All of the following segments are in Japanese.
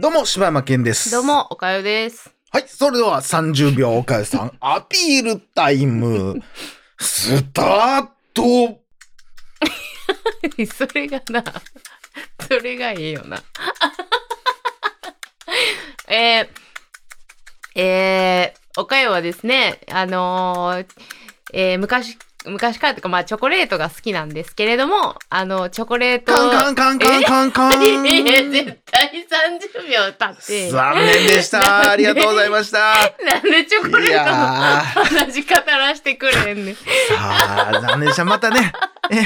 どうも、柴山健です。どう。も、おかゆです。はい、それでは30秒岡谷さん、アピールタイム、スタート それがな、それがいいよな。えー、えー、おかゆはですね、あのーえー昔、昔からとか、まあ、チョコレートが好きなんですけれども、あの、チョコレート。カンカンカンカンカンカンいや 絶対30秒経って。残念でした。ありがとうございました。なんでチョコレいートのやー話語らしてくれんねん。さあ、残念でした。またね、え、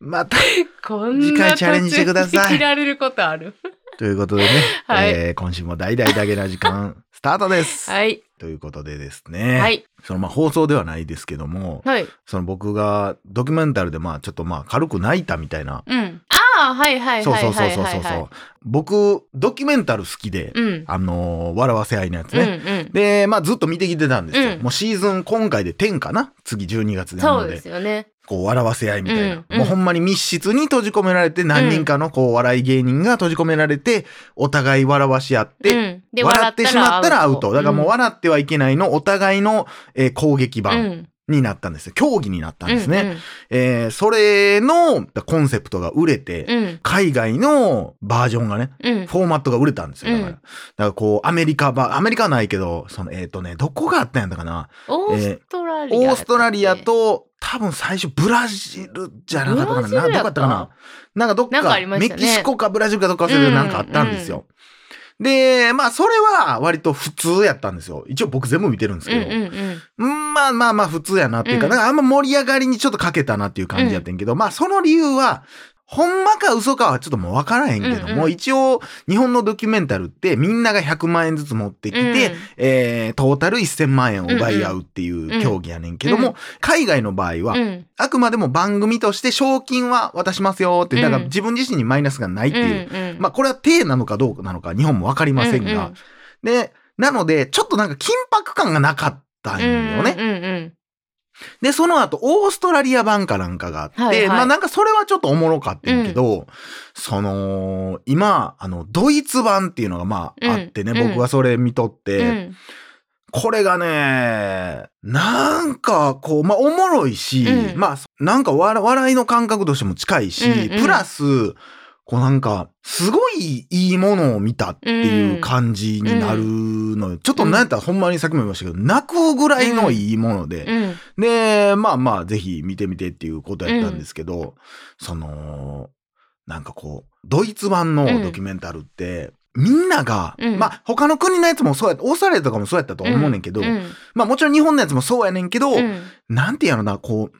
また、次な回チャレンジしてください切られることある。ということでね、はいえー今週も大々だけな時間、スタートです。はい。ということでですね、はい。そのまあ放送ではないですけども、はい。その僕がドキュメンタルでまあちょっとまあ軽く泣いたみたいな、うん。ああ、はいはいそうはいはいそうそうそうそうはいはい。僕、ドキュメンタル好きで、うん。あのー笑わせ合いのやつうんね。うん。で、まあずっと見てきてたんですよ。うんもうシーズン今回で10かな？次12月であるそうでので、すよね。こう笑わせ合いみたいな。うんうんもうほんまに密室に閉じ込められて何人かのこう笑い芸人が閉じ込められて、お互い笑わし合って、うん、で笑ってしまったらアウト。だからもうう笑ってはいけないのお互いの、えー攻撃ん版になったんですよ。競技になったんですね。うんえーそれのコンセプトが売れて、うん。うん。海外のバージョンがね、うん。フォーマットが売れたんですよ。だから。うんだからこう、アメリカ版、アメリカはないけど、その、えっ、とね、どこがあったんやったかな。オーストラリア、オーストラリア、と、多分最初ブラジルじゃなかったかな。などこやった？かな。なんかどっかねメキシコかブラジルかどっか忘れてるなんかあったんですよ。で、まあ、それは割と普通やったんですよ。一応僕全部見てるんですうんけど。うんうん。うんまあまあまあ普通やなっていうか、うんなんかあんま盛り上がりにちょっとかけたなっていう感じやってんけど、まあその理由は、ほんまか嘘かはちょっともう分からへんけども、うんうん。一応日本のドキュメンタルってみんなが100万円ずつ持ってきて、うんえー、トータル1000万円を奪い合うっていう競技やねんけども、うん海外の場合は、うん。あくまでも番組として賞金は渡しますよって、だからうん自分自身にマイナスがないっていう。うんうん。まあこれは体なのかどうかなのか日本も分かりませんが、うんうん。で、なのでちょっとなんか緊迫感がなかったんよね。うんうんで、その後、オーストラリア版かなんかがあって、はいはい。まあなんかそれはちょっとおもろかったんやけど、その、今、あの、ドイツ版っていうのがまあうんあってね、うん。僕はそれ見とって、うん。うんこれがね、なんかこう、まあおもろいし、うん。まあなんか笑笑いの感覚としても近いし、うんうん。プラス、こうなんか、すごいいいものを見たっていう感じになるのよ。ちょっとなんやったらほんまにさっきも言いましたけど、泣くぐらいのいいもので、うん。で、まあまあ、ぜひ見てみてっていうことやったんですけど、その、なんかこう、ドイツ版のドキュメンタルって、みんなが、うん。まあ他の国のやつもそうやオーストラリアとかもそうやったと思うねんけど、うん。まあもちろん日本のやつもそうやねんけど、うん。なんていうのな、こう、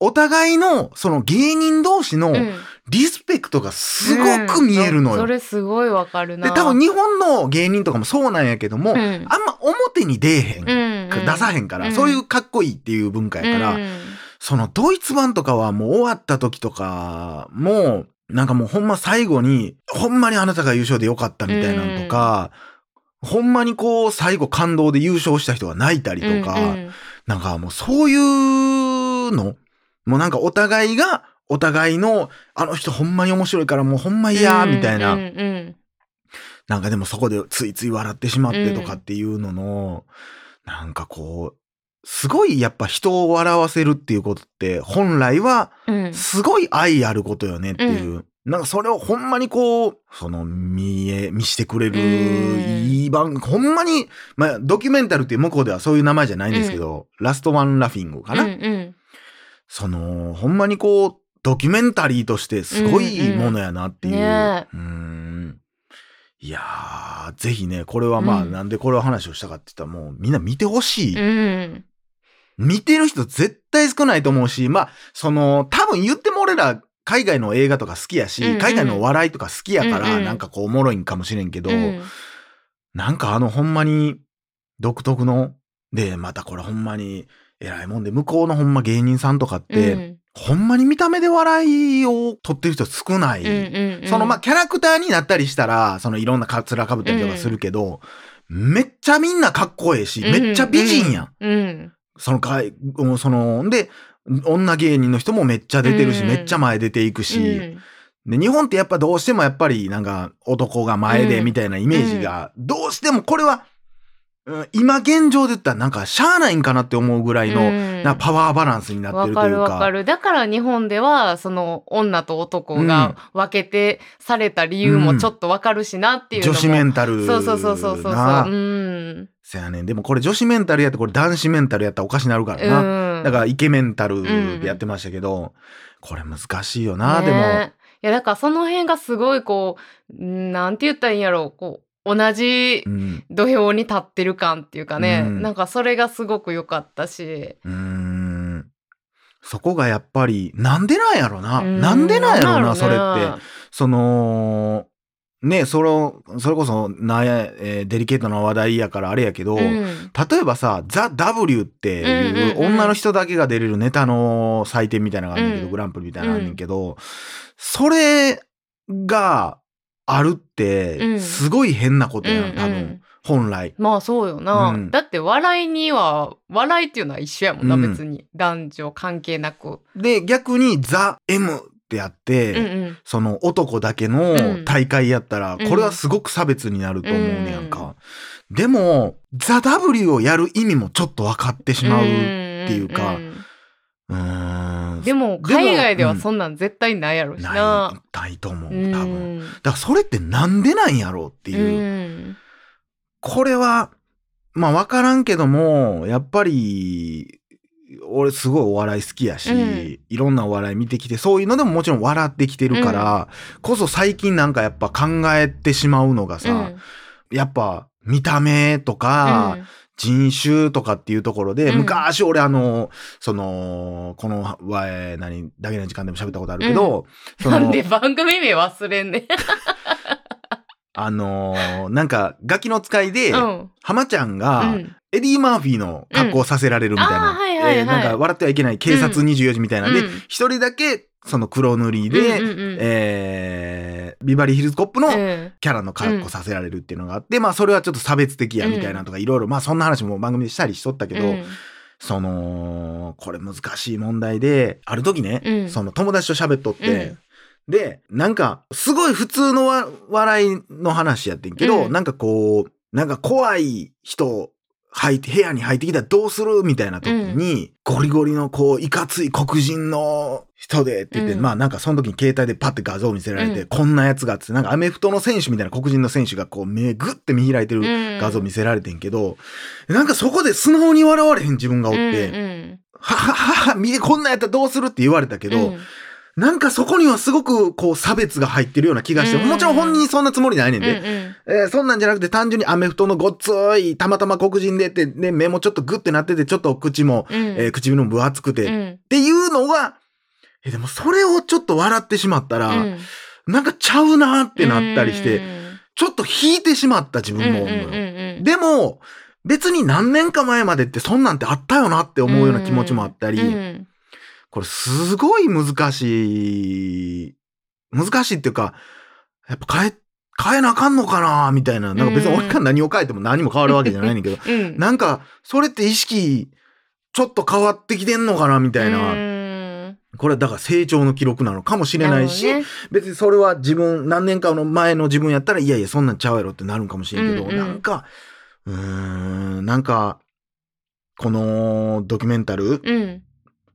お互いの、その芸人同士のうんリスペクトがすごく見えるのよ。うん。それすごいわかるな。で、多分日本の芸人とかもそうなんやけども、うん。あんま表に出えへん。うんうん。出さへんから、うん。そういうかっこいいっていう文化やから、うんそのドイツ版とかはもう終わった時とかも、なんかもうほんま最後に、ほんまにあなたが優勝でよかったみたいなのとか、ほんまにこう最後感動で優勝した人が泣いたりとか、うん。なんかもうそういうの、もうなんかお互いが、お互いの、あの人ほんまに面白いからもうほんま嫌みたいな、うんうん。なんかでもそこでついつい笑ってしまってとかっていうのの、なんかこう、すごいやっぱ人を笑わせるっていうことって本来はうん。すごい愛あることよねっていう。なんかそれをほんまにこう、その見え、見してくれるうん。いい番、ほんまに、まあドキュメンタルっていう向こうではそういう名前じゃないんですけど、ラストワンラフィングかな。うんうん。その、ほんまにこう、ドキュメンタリーとしてすごいものやなっていう。うんうんねいやー、ぜひね、これはまあ、うん。なんでこれを話をしたかって言ったらもうみんな見てほしい。うん。見てる人絶対少ないと思うし、まあ、その、多分言っても俺ら、海外の映画とか好きやし、うんうん。海外の笑いとか好きやから、うんうん。なんかこうおもろいんかもしれんけど、うん。なんかあのほんまに独特の、で、またこれほんまに偉いもんで、向こうのほんま芸人さんとかって、うんほんまに見た目で笑いを取ってる人少ない。うんうんうん。そのまあキャラクターになったりしたら、そのいろんなカツラかぶったりとかするけど、めっちゃみんなかっこええし、めっちゃ美人やん。うん。そのかい、うんその、で、女芸人の人もめっちゃ出てるし、うんめっちゃ前出ていくし、うん。で、日本ってやっぱどうしてもやっぱりなんか男が前でみたいなイメージが、どうしてもこれは、うん今現状で言ったらなんかしゃあないんかなって思うぐらいの、うんなんかパワーバランスになってわかるというか。るわかる。だから日本では、その女と男が分けてされた理由もちょっとわかるしなっていうのも。女子メンタルそうそうそうそうそうそう。ん。せやねん。でもこれ女子メンタルやってこれ男子メンタルやったらおかしになるからな。うん。だからイケメンタルでやってましたけど、これ難しいよな、でも。ねいや、だからその辺がすごいこう、んなんて言ったらいいんやろう。こう、同じうん。土俵に立ってる感っていうかね。うんなんかそれがすごく良かったし。うーん。そこがやっぱり、なんでなんやろな。うんなんでなんやろな、それって。その、ね、それを、それこそ、なや、えーデリケートな話題やからあれやけど、うん。例えばさ、ザ・ W っていううんうんうん女の人だけが出れるネタの祭典みたいなのがあるんだけど、うんグランプリみたいなのがあるんだけど、それがあるってう、ん。すごい変なことやん、多分、うん。うん本来。まあそうよな、うん。だって笑いには笑いっていうのは一緒やもんな、うん。別に。男女関係なく、で、逆にザ・ M ってやって、うんうん。その男だけうん。の大会やったら、うん。これはすごく差別になると思うねやんか。でも、ザ・ W をやる意味もちょっと分かってしまう。っていうかうーん。でもでも海外ではうんそんなん絶対ないやろしな。ない、ないと思う、う多分。んだからそれってなんでなんやろうっていう。うん。これは、まあ分からんけども、やっぱり、俺すごいお笑い好きやし、うん。いろんなお笑い見てきて、そういうのでももちろん笑ってきてるから、こそ最近なんかやっぱ考えてしまうのがさ、うん。やっぱ見た目とか、人種とかっていうところで、うん。昔俺あの、その、この、わえ、何、だけの時間でも喋ったことあるけど、そのなんで番組名忘れんね あのーなんか、ガキの使いで、うん。浜ちゃんうが、ん。エディ・マーフィーの格好をさせられるみたいな。うんあーはいはいはい。えーなんか、笑ってはいけない警察24時みたいなんでうん、一、人だけ、その黒塗りで、うんうんうん。えービバリーヒルズコップのうんキャラの格好させられるっていうのがあって、まあそれはちょっと差別的やみたいなとかいろいろ、まあそんな話も番組でしたりしとったけど、うん。その、これ難しい問題で、ある時ね、うん。その友達と喋っとって、で、なんか、すごい普通のわ笑いの話やってんけど、うん。なんかこう、なんか怖い人、入って、部屋に入ってきたらどうするみたいな時に、ゴリゴリのこう、いかつい黒人の人でって言って、うん。まあなんかその時に携帯でパッて画像見せられて、うん。こんなやつがあって、なんかアメフトの選手みたいな黒人の選手がこう目グッて見開いてる画像見せられてんけど、なんかそこで素直に笑われへん自分がおって、うんうん。はははは、見てこんなんやったらどうするって言われたけど、うんなんかそこにはすごくこう差別が入ってるような気がして、うん。もちろん本人そんなつもりないねんで。うんうん。えーそんなんじゃなくて単純にアメフトのごっつい、たまたま黒人でって、ね、目もちょっとグッてなってて、ちょっと口も、うん。えー唇も分厚くて、っうん。ていうのが、え、でもそれをちょっと笑ってしまったら、うん。なんかちゃうなってなったりして、うん。ちょっと引いてしまった自分も。うんうんうんうん。でも、別に何年か前までってそんなんてあったよなって思うような気持ちもあったり、うんこれすごい難しい、難しいっていうか、やっぱ変え、変えなあかんのかなみたいな。なんか別に俺が何を変えても何も変わるわけじゃないねんだけど、うん。なんか、それって意識、ちょっと変わってきてんのかなみたいな。うん。これはだから成長の記録なのかもしれないし、なるほ別にそれは自分、何年かの前の自分やったら、いやいや、そんなんちゃうやろってなるんかもしれんけど、うんうん。なんか、うーん、なんか、このドキュメンタル、うん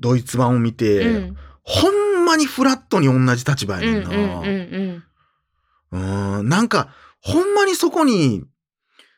ドイツ版を見て、うん。ほんまにフラットに同じ立場やねんな。うんん、なんか、ほんまにそこに、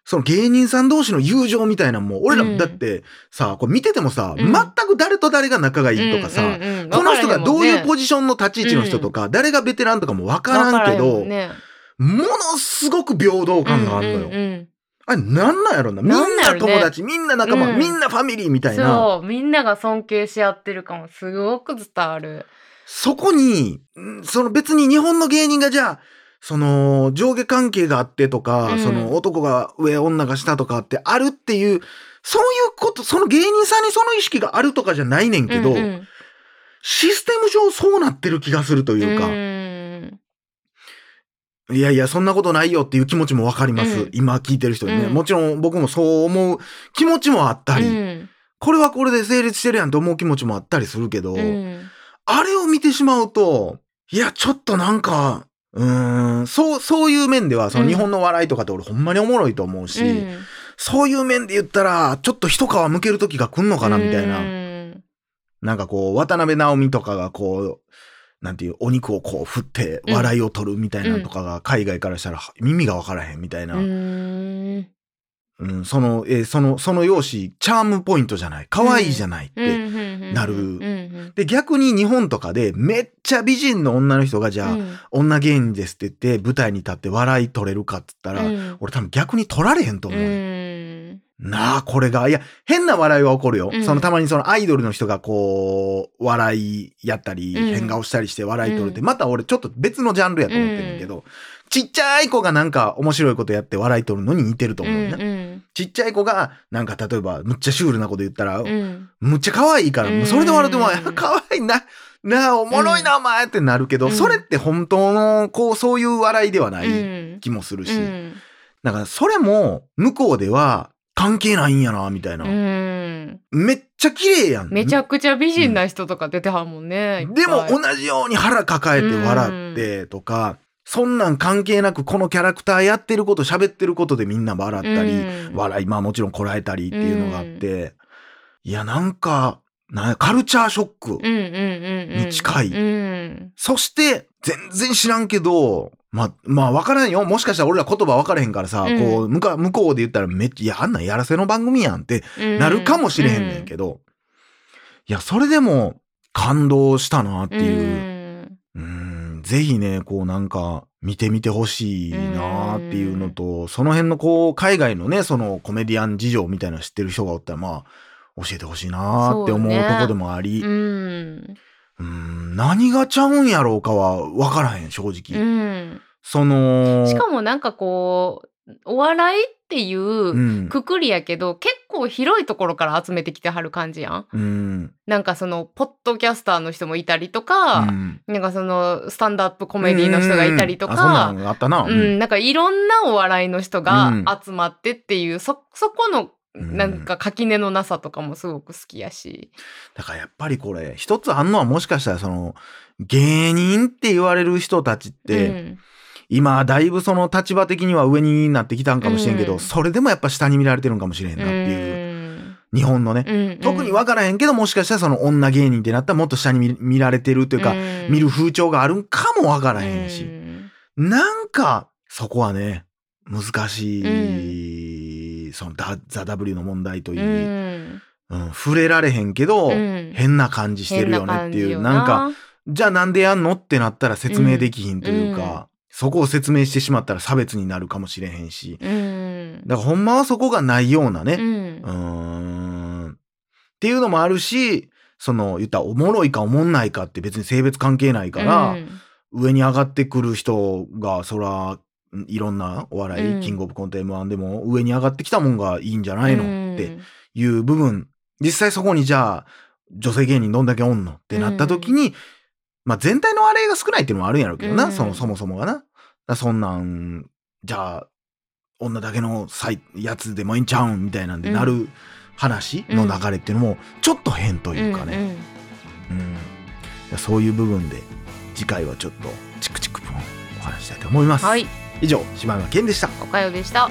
その芸人さん同士の友情みたいなのも、俺らうん。だってさ、これ見ててもさ、うん。全く誰と誰が仲がいいとかさ、この人がどういうポジジションの立ち位置の人とか、誰がベテランとかもわからんけど、ね、ものすごく平等感があるのよ。あれ、なんな。んやろな。みんな友達、みんな仲間、うん。みんなファミリーみたいな。そうみんなが尊敬し合ってるかもすごく伝わる。そこに、んその別に日本の芸人がじゃあ、その上下関係があってとか、うん。その男が上、女が下とかってあるっていう、そういうこと、その芸人さんにその意識があるとかじゃないねんけど、うんうん。システム上そうなってる気がするというか、うんいやいや、そんなことないよっていう気持ちもわかります。うん。今聞いてる人にね、うん。もちろん僕もそう思う気持ちもあったり、うん。これはこれで成立してるやんと思う気持ちもあったりするけど、うん。あれを見てしまうと、いや、ちょっとなんか、うーん、そう、そういう面では、そのうん。日本の笑いとかって俺ほんまにおもろいと思うし、うん。そういう面で言ったら、ちょっと一皮むける時が来んのかな、みたいな。うん。なんかこう、渡辺直美とかがこう、なんていう、お肉をこう振ってうん。笑いを取るみたいなのとかが海外からしたら耳がわからへんみたいな。ううん、んその、えーその、その容姿、チャームポイントじゃない。可愛いじゃないって。なる。で、逆に日本とかでめっちゃ美人の女の人がじゃあ、うん。女芸人ですって言って舞台に立って笑い取れるかっつったら、うん。俺多分逆に取られへんと思ううね、んなあ、これが。いや、変な笑いは起こるよ。うん。そのたまにそのアイドルの人がこう、笑いやったり、うん。変顔したりして笑い取るって、うん。また俺ちょっと別のジャンルやと思ってるけど、ちっちゃい子がなんか面白いことやって笑い取るのに似てると思うね、うんちっちゃい子がなんか例えばむっちゃシュールなこと言ったら、うん。むっちゃ可愛いから、うん。もうそれで笑っても、可愛いな、なあ、おもろいな、お前ってなるけど、うん。それって本当の、こう、そういう笑いではなういん。気もするし、うん。だからそれも向こうでは関係ないんやな、みたいな。うんめっちゃ綺麗やん。めちゃくちゃ美人な人とか出てはんもんね。いっぱいでも同じように腹抱えて笑ってとか、そんなん関係なくこのキャラクターやってること喋ってることでみんな笑ったり、うん笑い、まあもちろんこらえたりっていうのがあって、いやなんか、なんやカルチャーショック。うんうんうんうん。に近いうん。そして、全然知らんけど、ま、まあ分からんよ。もしかしたら俺ら言葉分からへんからさ、うん。こう、向か向こうで言ったらめっちゃ、いや、あんなんやらせの番組やんってなるかもしれへんねんけど、いや、それでも感動したなってどいう。うん、ぜひね、こうなんか見てみてほしいなっていうのと、その辺のこう海外のね、そのコメディアン事情みたいなの知ってる人がおったら、まあ、教えてほしいなって思うとこでもあり、うん。うん、何がちゃうんやろうかは分からへん、正直。うん。その、しかもなんかこう、お笑いっていううん、くくりやけど、結構広いところから集めてきてはる感じやん。うん、なんかその、ポッドキャスターの人もいたりとか、うんなんかその、スタンドアップコメディの人がいたりとうんあそんあったな。うん、なんかいろんなお笑いの人うんが集まってっていう、そ、そこの、うんなんか垣根のなさとかもすごく好きやし。だからやっぱりこれ、一つあんのはもしかしたらその、芸人って言われる人たちって、うん今、だいぶその立場的には上になってきたんかもしれんけど、うんそれでもやっぱ下に見られてるんかもしれんなっていう。日本のね。うん特に分からへんけど、もしかしたらその女芸人ってなったらもっと下に見見られてるというか、ん見る風潮があるんかも分からへんし。うんなんか、そこはね、難しい、そのダザ・ W の問題といい、ううんん触れられへんけど、うん。変な感じしてるよねっていう、なんか、じゃあなんでやんのってなったら説明できひんというか、うん。そこを説明してしまったら差別になるかもしれへんし、うん。だからほんまはそこがないようなね、うん。っていうのもあるし、その言ったらおもろいかおもんないかって別に性別関係ないから、うん。上に上がってくる人が、そら、いろんなお笑い、うん。キングオブコント M1 でも上に上がってきたもんがいいんじゃないの、うん。っていう部分、実際そこにじゃあ、女性芸人どんだけおんの？ってなった時に、まあ全体の割合が少ないっていうのもあるんやろうけどな、うん。そのそもそもがな。だからそんなん、じゃあ、女だけのさいやつでもいいんちゃうんみたいなんでなる話の流れっていうのも、ちょっと変というかね。うん、そういう部分で次回はちょっとチクチク分お話したいと思います、はい以上島山健でした。おかよでした。